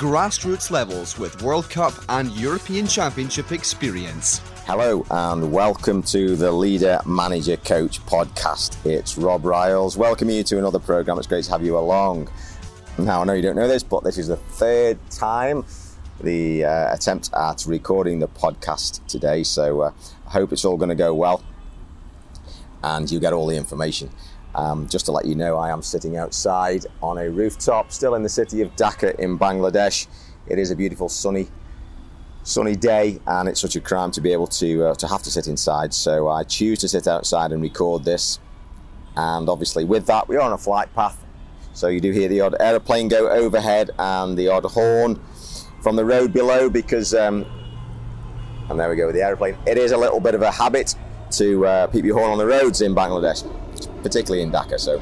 grassroots levels with World Cup and European Championship experience. Hello and welcome to the Leader Manager Coach podcast. It's Rob Ryles. Welcome you to another program. It's great to have you along. Now, I know you don't know this, but this is the third time the uh, attempt at recording the podcast today. So uh, I hope it's all going to go well and you get all the information. Um, just to let you know, I am sitting outside on a rooftop, still in the city of Dhaka in Bangladesh. It is a beautiful sunny, sunny day, and it's such a crime to be able to uh, to have to sit inside. So I choose to sit outside and record this. And obviously, with that, we are on a flight path, so you do hear the odd aeroplane go overhead and the odd horn from the road below because. Um, and there we go with the aeroplane. It is a little bit of a habit to uh, peep your horn on the roads in Bangladesh particularly in Dhaka. So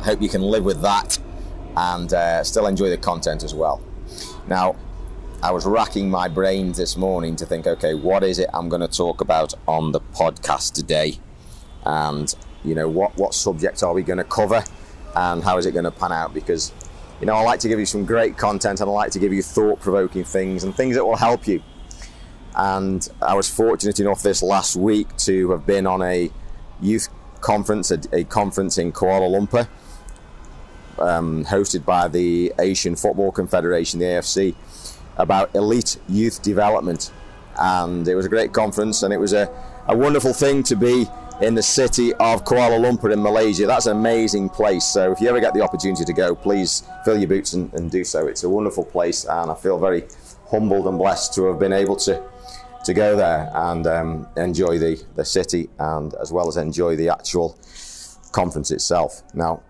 I hope you can live with that and uh, still enjoy the content as well. Now, I was racking my brains this morning to think, okay, what is it I'm going to talk about on the podcast today? And, you know, what, what subject are we going to cover? And how is it going to pan out? Because, you know, I like to give you some great content and I like to give you thought provoking things and things that will help you. And I was fortunate enough this last week to have been on a youth conference, a, a conference in Kuala Lumpur, um, hosted by the Asian Football Confederation, the AFC, about elite youth development. And it was a great conference, and it was a, a wonderful thing to be in the city of Kuala Lumpur in Malaysia. That's an amazing place. So if you ever get the opportunity to go, please fill your boots and, and do so. It's a wonderful place, and I feel very humbled and blessed to have been able to to go there and um, enjoy the, the city and as well as enjoy the actual conference itself. Now,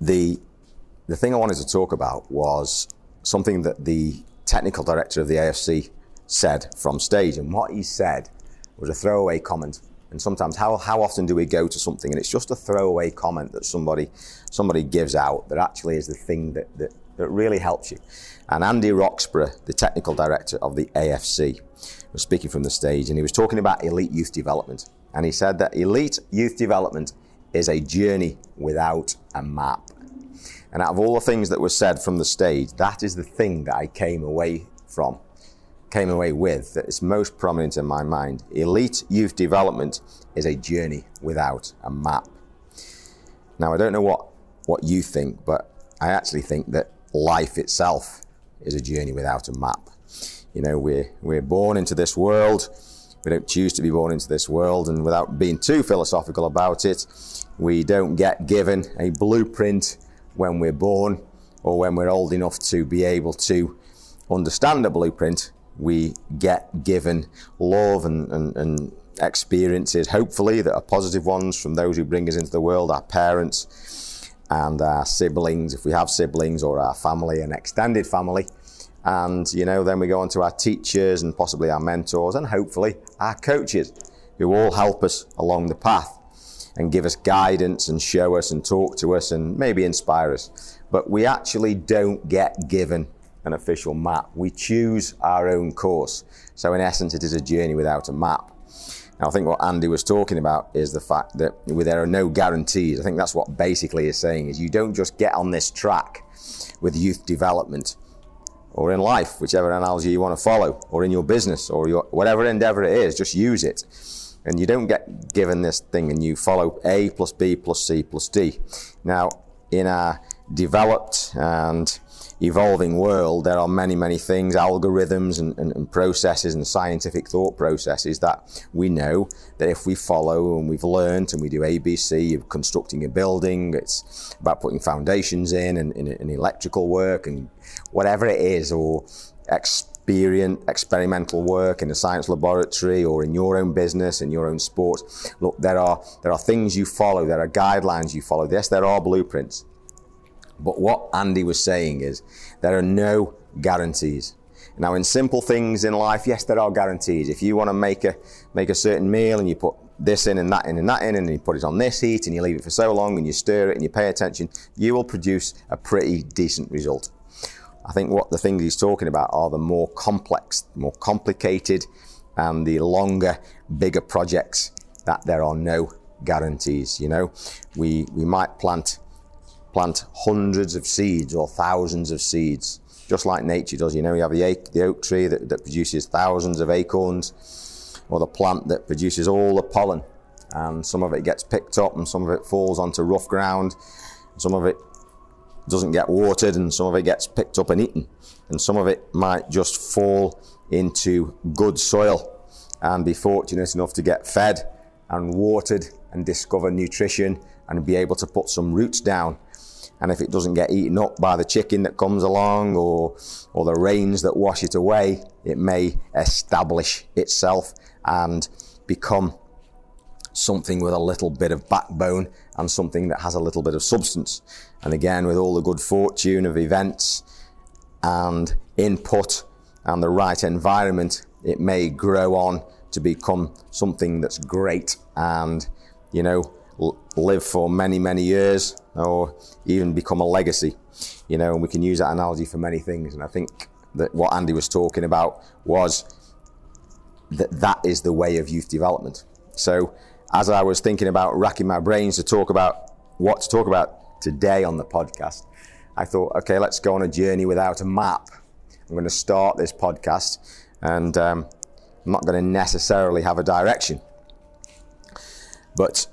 the, the thing I wanted to talk about was something that the technical director of the AFC said from stage. And what he said was a throwaway comment. And sometimes, how, how often do we go to something and it's just a throwaway comment that somebody, somebody gives out that actually is the thing that, that, that really helps you? And Andy Roxburgh, the technical director of the AFC, was speaking from the stage and he was talking about elite youth development. And he said that elite youth development is a journey without a map. And out of all the things that were said from the stage, that is the thing that I came away from, came away with, that is most prominent in my mind. Elite youth development is a journey without a map. Now, I don't know what, what you think, but I actually think that life itself is a journey without a map. You know, we're, we're born into this world. We don't choose to be born into this world. And without being too philosophical about it, we don't get given a blueprint when we're born or when we're old enough to be able to understand a blueprint. We get given love and, and, and experiences, hopefully, that are positive ones from those who bring us into the world, our parents and our siblings, if we have siblings, or our family and extended family. And, you know, then we go on to our teachers and possibly our mentors and hopefully our coaches who all help us along the path and give us guidance and show us and talk to us and maybe inspire us. But we actually don't get given an official map. We choose our own course. So in essence, it is a journey without a map. I think what Andy was talking about is the fact that there are no guarantees. I think that's what basically is saying is you don't just get on this track with youth development or in life, whichever analogy you want to follow, or in your business or your whatever endeavor it is, just use it. And you don't get given this thing and you follow A plus B plus C plus D. Now, in our developed and evolving world, there are many, many things, algorithms and, and, and, processes and scientific thought processes that we know that if we follow and we've learned and we do ABC of constructing a building, it's about putting foundations in and, and electrical work and whatever it is, or experience, experimental work in a science laboratory or in your own business, in your own sport. Look, there are, there are things you follow, there are guidelines you follow. Yes, there are blueprints. But what Andy was saying is there are no guarantees. Now, in simple things in life, yes, there are guarantees. If you want to make a make a certain meal and you put this in and that in and that in, and you put it on this heat and you leave it for so long and you stir it and you pay attention, you will produce a pretty decent result. I think what the things he's talking about are the more complex, more complicated, and the longer, bigger projects that there are no guarantees. You know, we we might plant plant hundreds of seeds or thousands of seeds, just like nature does. You know, you have the, oak tree that, that produces thousands of acorns, or the plant that produces all the pollen, and some of it gets picked up, and some of it falls onto rough ground, some of it doesn't get watered, and some of it gets picked up and eaten, and some of it might just fall into good soil and be fortunate enough to get fed and watered and discover nutrition and be able to put some roots down. And if it doesn't get eaten up by the chicken that comes along or, or the rains that wash it away, it may establish itself and become something with a little bit of backbone and something that has a little bit of substance. And again, with all the good fortune of events and input and the right environment, it may grow on to become something that's great and, you know, live for many, many years or even become a legacy. You know, and we can use that analogy for many things. And I think that what Andy was talking about was that that is the way of youth development. So as I was thinking about racking my brains to talk about what to talk about today on the podcast, I thought, okay, let's go on a journey without a map. I'm going to start this podcast and um, I'm not going to necessarily have a direction. But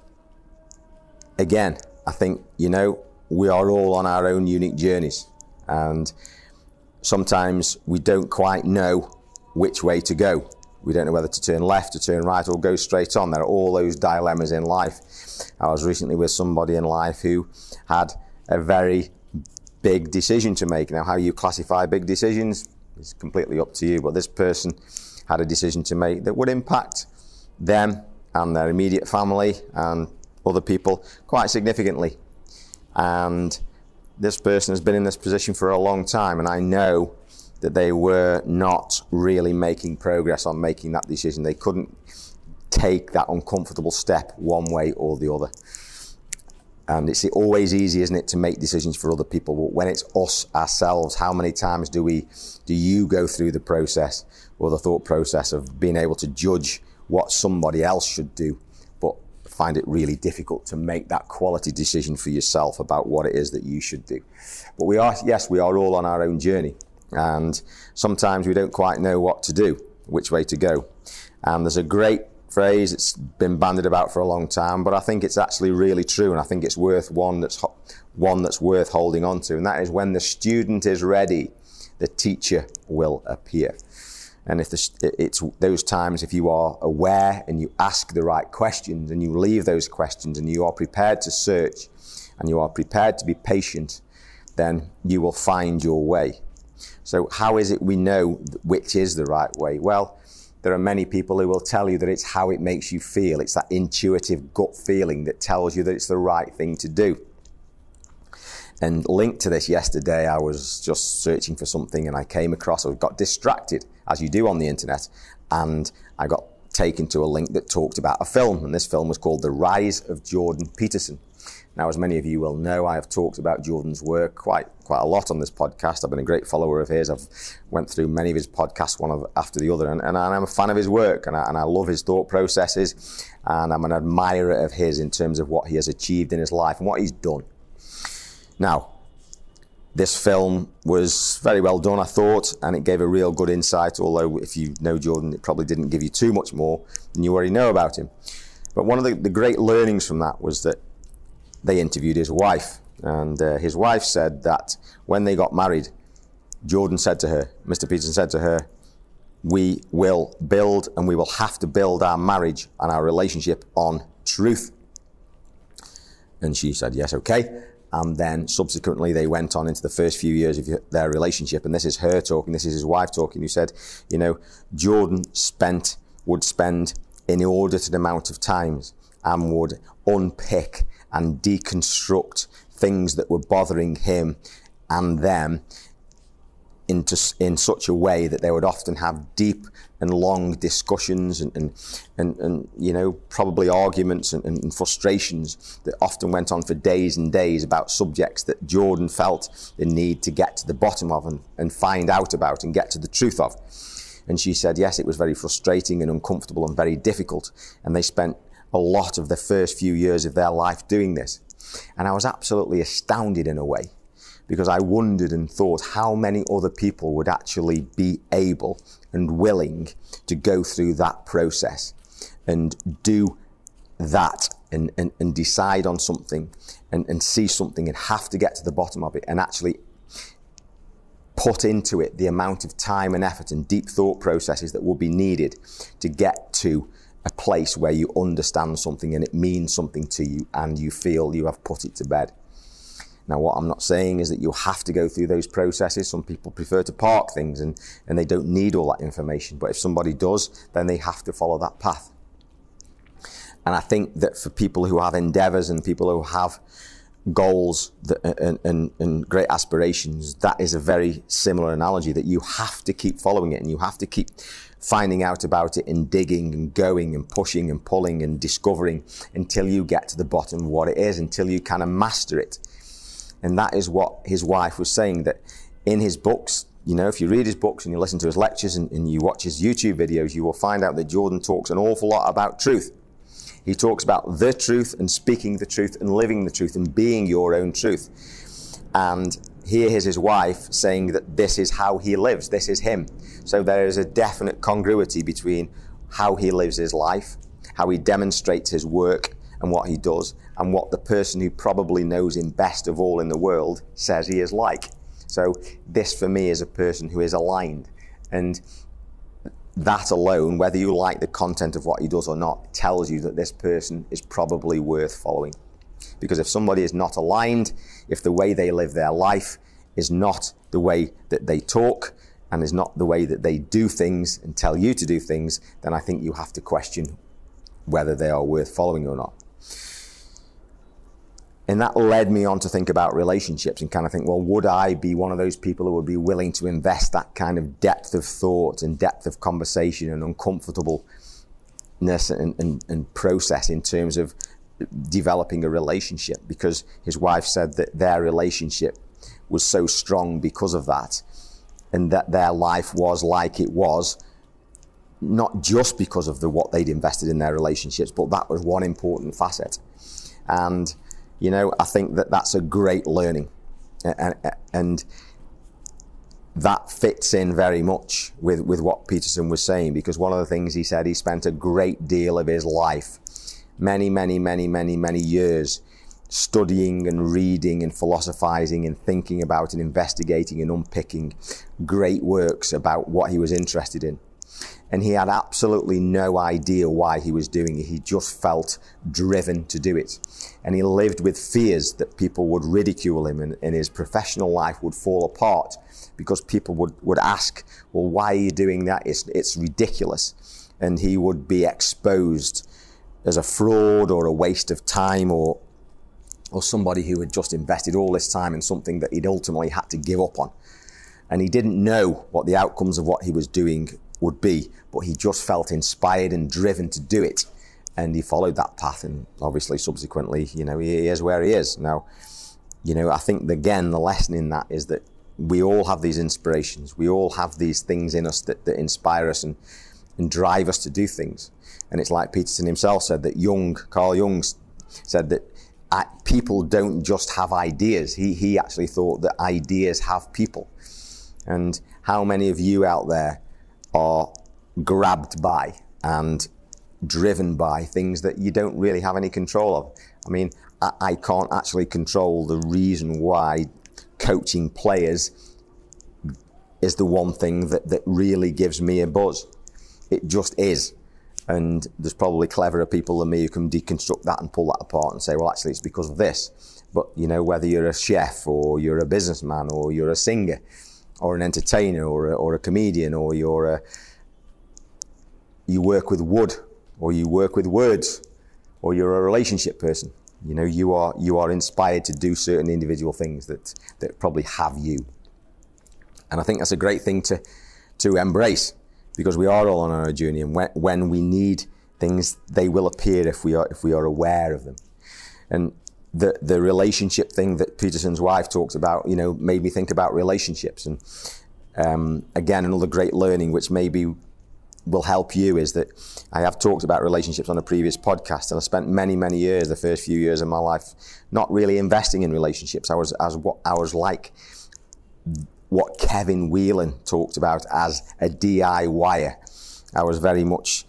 again, I think, you know, we are all on our own unique journeys. And sometimes we don't quite know which way to go. We don't know whether to turn left, to turn right, or go straight on. There are all those dilemmas in life. I was recently with somebody in life who had a very big decision to make. Now, how you classify big decisions is completely up to you, but this person had a decision to make that would impact them and their immediate family and other people quite significantly. And this person has been in this position for a long time, and I know that they were not really making progress on making that decision. They couldn't take that uncomfortable step one way or the other. And it's always easy, isn't it, to make decisions for other people. But when it's us ourselves, how many times do we, do you go through the process or the thought process of being able to judge what somebody else should do, find it really difficult to make that quality decision for yourself about what it is that you should do. But we are, yes, we are all on our own journey. And sometimes we don't quite know what to do, which way to go. And there's a great phrase. It's been bandied about for a long time, but I think it's actually really true, and I think it's worth one that's one that's worth holding on to, and that is when the student is ready, the teacher will appear. And if it's those times, if you are aware and you ask the right questions and you leave those questions and you are prepared to search and you are prepared to be patient, then you will find your way. So, how is it we know which is the right way? Well, there are many people who will tell you that it's how it makes you feel. It's that intuitive gut feeling that tells you that it's the right thing to do. And linked to this, yesterday I was just searching for something and I came across, I got distracted, as you do on the internet, and I got taken to a link that talked about a film. And this film was called The Rise of Jordan Peterson. Now, as many of you will know, I have talked about Jordan's work quite quite a lot on this podcast. I've been a great follower of his. I've went through many of his podcasts, one of, after the other, and, and I'm a fan of his work, and I, and I love his thought processes, and I'm an admirer of his in terms of what he has achieved in his life and what he's done. Now, this film was very well done, I thought, and it gave a real good insight. Although, if you know Jordan, it probably didn't give you too much more than you already know about him. But one of the, the great learnings from that was that they interviewed his wife. And uh, his wife said that when they got married, Jordan said to her, Mr. Peterson said to her, we will build and we will have to build our marriage and our relationship on truth. And she said, yes, okay. And then subsequently, they went on into the first few years of their relationship. And this is her talking, this is his wife talking, who said, you know, Jordan spent, would spend inordinate amount of times and would unpick and deconstruct things that were bothering him and them into, in such a way that they would often have deep and long discussions and, and, and, and you know, probably arguments and, and, frustrations that often went on for days and days about subjects that Jordan felt the need to get to the bottom of and, and find out about and get to the truth of. And she said, yes, it was very frustrating and uncomfortable and very difficult. And they spent a lot of the first few years of their life doing this. And I was absolutely astounded in a way because I wondered and thought how many other people would actually be able and willing to go through that process and do that and, and, and decide on something and, and see something and have to get to the bottom of it and actually put into it the amount of time and effort and deep thought processes that will be needed to get to a place where you understand something and it means something to you and you feel you have put it to bed. Now, what I'm not saying is that you have to go through those processes. Some people prefer to park things and, and they don't need all that information. But if somebody does, then they have to follow that path. And I think that for people who have endeavors and people who have goals that, and, and, and great aspirations, that is a very similar analogy that you have to keep following it and you have to keep finding out about it and digging and going and pushing and pulling and discovering until you get to the bottom of what it is, until you kind of master it. And that is what his wife was saying that in his books, you know, if you read his books and you listen to his lectures and, and you watch his YouTube videos, you will find out that Jordan talks an awful lot about truth. He talks about the truth and speaking the truth and living the truth and being your own truth. And here is his wife saying that this is how he lives, this is him. So there is a definite congruity between how he lives his life, how he demonstrates his work, and what he does and what the person who probably knows him best of all in the world says he is like. So this for me is a person who is aligned. And that alone, whether you like the content of what he does or not, tells you that this person is probably worth following. Because if somebody is not aligned, if the way they live their life is not the way that they talk and is not the way that they do things and tell you to do things, then I think you have to question whether they are worth following or not. And that led me on to think about relationships and kind of think, well, would I be one of those people who would be willing to invest that kind of depth of thought and depth of conversation and uncomfortableness and, and, and process in terms of developing a relationship? Because his wife said that their relationship was so strong because of that and that their life was like it was not just because of the what they'd invested in their relationships, but that was one important facet. And you know, I think that that's a great learning. And, that fits in very much with, with what Peterson was saying because one of the things he said, he spent a great deal of his life, many, many, many, many, many years studying and reading and philosophizing and thinking about and investigating and unpicking great works about what he was interested in and he had absolutely no idea why he was doing it. He just felt driven to do it. And he lived with fears that people would ridicule him and, and his professional life would fall apart because people would, would ask, well, why are you doing that? It's, it's ridiculous. And he would be exposed as a fraud or a waste of time or, or somebody who had just invested all this time in something that he'd ultimately had to give up on. And he didn't know what the outcomes of what he was doing would be, but he just felt inspired and driven to do it. And he followed that path, and obviously, subsequently, you know, he is where he is. Now, you know, I think again, the lesson in that is that we all have these inspirations. We all have these things in us that, that inspire us and, and drive us to do things. And it's like Peterson himself said that Jung, Carl Jung said that uh, people don't just have ideas. He, he actually thought that ideas have people. And how many of you out there are grabbed by and driven by things that you don't really have any control of. I mean, I, I can't actually control the reason why coaching players is the one thing that, that really gives me a buzz. It just is. And there's probably cleverer people than me who can deconstruct that and pull that apart and say, well, actually, it's because of this. But, you know, whether you're a chef or you're a businessman or you're a singer, or an entertainer or a, or a comedian or you're a, you work with wood or you work with words or you're a relationship person. You know, you are you are inspired to do certain individual things that that probably have you. And I think that's a great thing to to embrace because we are all on our journey, and when, when we need things, they will appear if we are if we are aware of them. And the the relationship thing that Peterson's wife talks about, you know, made me think about relationships. And um, again, another great learning, which maybe will help you, is that I have talked about relationships on a previous podcast, and I spent many many years, the first few years of my life, not really investing in relationships. I was as what I was like what Kevin Whelan talked about as a DIYer. I was very much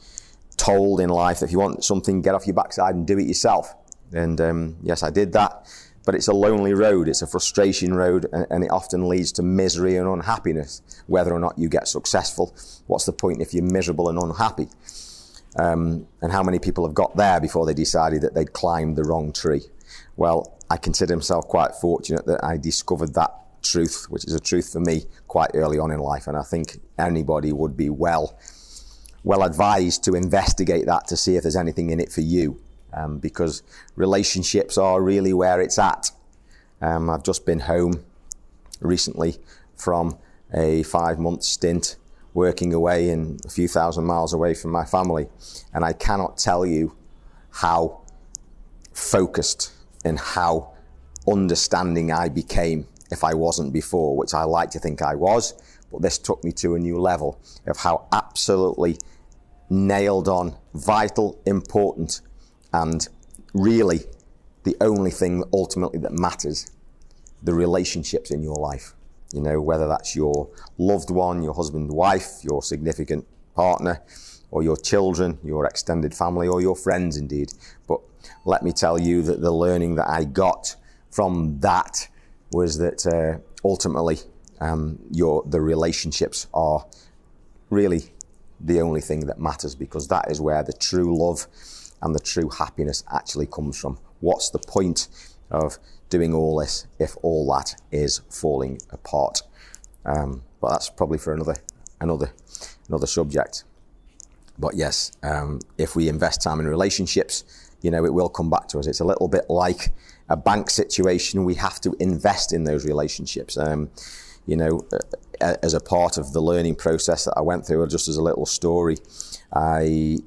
told in life that if you want something, get off your backside and do it yourself. And um, yes, I did that. But it's a lonely road, it's a frustration road, and, and, it often leads to misery and unhappiness. Whether or not you get successful, what's the point if you're miserable and unhappy? Um, and how many people have got there before they decided that they'd climbed the wrong tree? Well, I consider myself quite fortunate that I discovered that truth, which is a truth for me quite early on in life. And I think anybody would be well, well advised to investigate that to see if there's anything in it for you. Um, because relationships are really where it's at. Um, I've just been home recently from a five month stint working away and a few thousand miles away from my family. And I cannot tell you how focused and how understanding I became if I wasn't before, which I like to think I was. But this took me to a new level of how absolutely nailed on, vital, important, and really the only thing ultimately that matters the relationships in your life. You know, whether that's your loved one, your husband, wife, your significant partner, or your children, your extended family, or your friends indeed. But let me tell you that the learning that I got from that was that uh, ultimately um, your the relationships are really the only thing that matters because that is where the true love and the true happiness actually comes from. What's the point of doing all this if all that is falling apart? Um, but that's probably for another another another subject. But yes, um, if we invest time in relationships, you know, it will come back to us. It's a little bit like a bank situation, we have to invest in those relationships. Um, you know, as a part of the learning process that I went through, just as a little story, I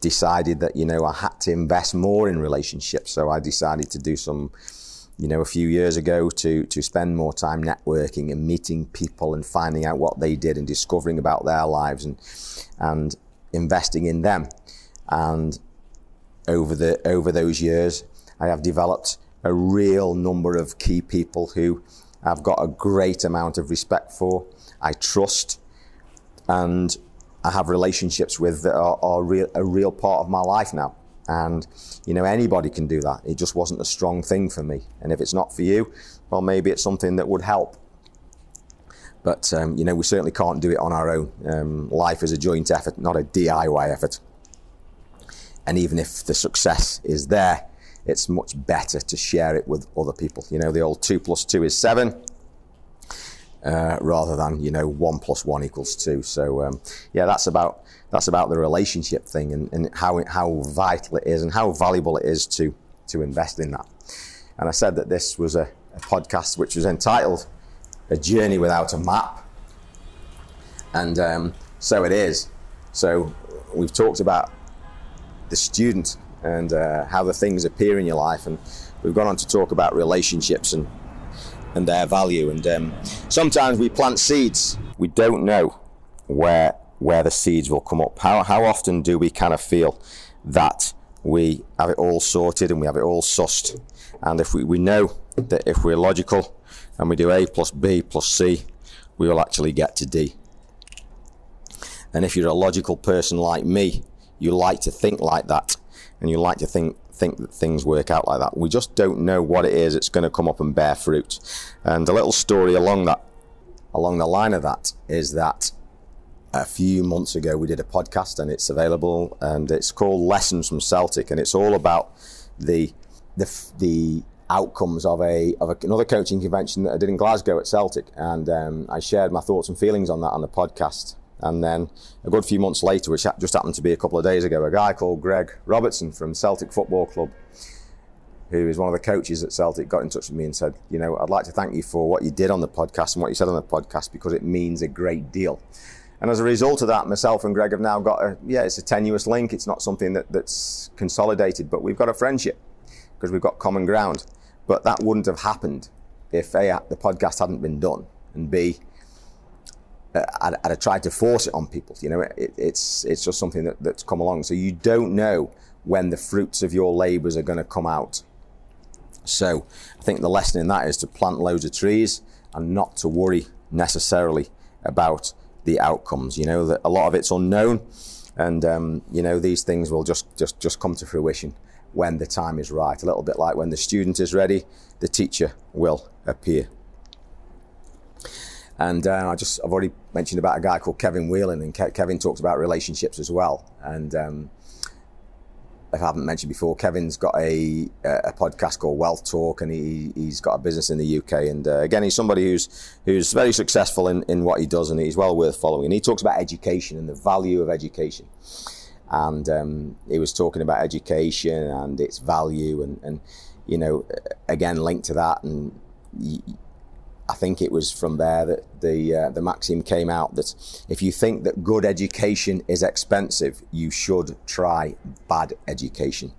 decided that you know I had to invest more in relationships. So I decided to do some, you know, a few years ago to to spend more time networking and meeting people and finding out what they did and discovering about their lives and and investing in them. And over the over those years, I have developed a real number of key people who I've got a great amount of respect for, I trust, and I have relationships with that are, are real, a real part of my life now. And, you know, anybody can do that. It just wasn't a strong thing for me. And if it's not for you, well, maybe it's something that would help. But, um, you know, we certainly can't do it on our own. Um, life is a joint effort, not a DIY effort. And even if the success is there, it's much better to share it with other people. You know, the old two plus two is seven. Uh, rather than you know one plus one equals two. So um, yeah, that's about that's about the relationship thing and, and how how vital it is and how valuable it is to to invest in that. And I said that this was a, a podcast which was entitled "A Journey Without a Map," and um, so it is. So we've talked about the student and uh, how the things appear in your life. And we've gone on to talk about relationships and and their value. And um, sometimes we plant seeds. We don't know where where the seeds will come up. How how often do we kind of feel that we have it all sorted and we have it all sussed? And if we, we know that if we're logical and we do A plus B plus C, we will actually get to D. And if you're a logical person like me, you like to think like that and you like to think think that things work out like that. We just don't know what it is it's going to come up and bear fruit. And a little story along that along the line of that is that a few months ago we did a podcast and it's available and it's called Lessons from Celtic and it's all about the the the outcomes of a of a, another coaching convention that I did in Glasgow at Celtic and um, I shared my thoughts and feelings on that on the podcast and then a good few months later, which just happened to be a couple of days ago, a guy called Greg Robertson from Celtic Football Club who is one of the coaches at Celtic, got in touch with me and said, you know, I'd like to thank you for what you did on the podcast and what you said on the podcast because it means a great deal. And as a result of that, myself and Greg have now got a, yeah, it's a tenuous link. It's not something that, that's consolidated, but we've got a friendship because we've got common ground. But that wouldn't have happened if A, the podcast hadn't been done, and B, I'd, I'd have tried to force it on people. You know, it, it's, it's just something that, that's come along. So you don't know when the fruits of your labours are going to come out. So I think the lesson in that is to plant loads of trees and not to worry necessarily about the outcomes. You know that a lot of it's unknown, and um, you know these things will just just just come to fruition when the time is right. A little bit like when the student is ready, the teacher will appear. And uh, I just I've already mentioned about a guy called Kevin Whelan, and Ke- Kevin talks about relationships as well. And um, if I haven't mentioned before, Kevin's got a, a podcast called Wealth Talk, and he, he's got a business in the UK. And uh, again, he's somebody who's who's very successful in, in what he does, and he's well worth following. And he talks about education and the value of education. And um, he was talking about education and its value, and, and you know, again, linked to that. And I think it was from there that the uh, the maxim came out that if you think that good education is expensive, you should try bad education.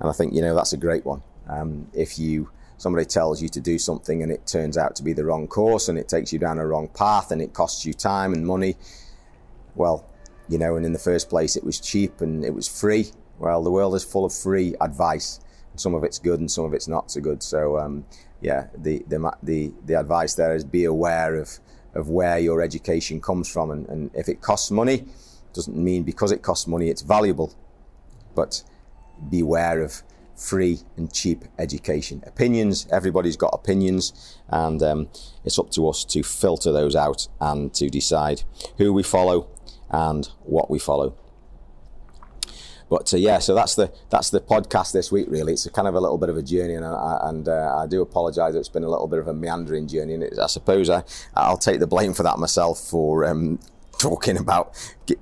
And I think you know that's a great one. Um, if you somebody tells you to do something and it turns out to be the wrong course and it takes you down a wrong path and it costs you time and money, well, you know, and in the first place it was cheap and it was free. Well, the world is full of free advice. Some of it's good and some of it's not so good. So um, yeah, the, the, the, the advice there is be aware of, of where your education comes from. And, and if it costs money, doesn't mean because it costs money it's valuable, but beware of free and cheap education. Opinions, everybody's got opinions, and um, it's up to us to filter those out and to decide who we follow and what we follow. But uh, yeah, so that's the that's the podcast this week. Really, it's a kind of a little bit of a journey, and I, and uh, I do apologise. It's been a little bit of a meandering journey, and it, I suppose I I'll take the blame for that myself for. Um, talking about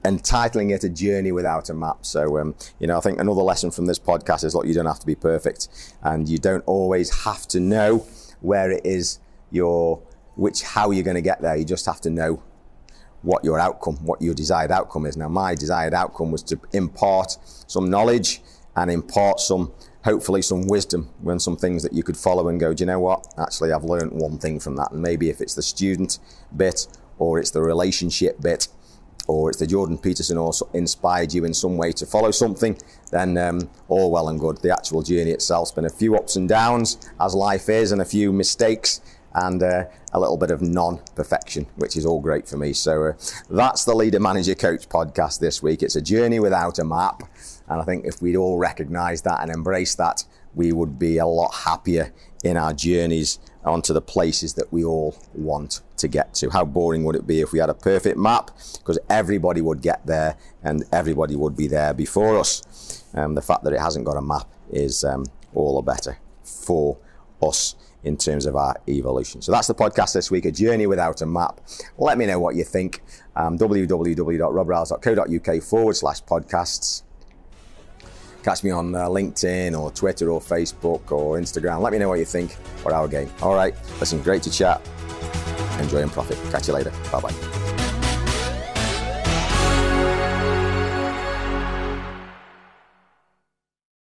entitling it a journey without a map. So, um, you know, I think another lesson from this podcast is look, you don't have to be perfect and you don't always have to know where it is your, which, how you're going to get there. You just have to know what your outcome, what your desired outcome is. Now, my desired outcome was to impart some knowledge and impart some, hopefully, some wisdom when some things that you could follow and go, do you know what? Actually, I've learned one thing from that. And maybe if it's the student bit or it's the relationship bit or it's the Jordan Peterson also inspired you in some way to follow something, then um, all well and good. The actual journey itself's been a few ups and downs, as life is, and a few mistakes and uh, a little bit of non perfection, which is all great for me. So uh, that's the Leader Manager Coach podcast this week. It's a journey without a map. And I think if we'd all recognize that and embrace that, we would be a lot happier in our journeys onto the places that we all want to get to. How boring would it be if we had a perfect map? Because everybody would get there and everybody would be there before us. Um, the fact that it hasn't got a map is um, all the better for us in terms of our evolution. So that's the podcast this week, A Journey Without a Map. Let me know what you think. Um, www.robryles.co.uk forward slash podcasts. Catch me on uh, LinkedIn or Twitter or Facebook or Instagram. Let me know what you think or our game. All right. Listen, great to chat. Enjoy and profit. Catch you later. Bye bye.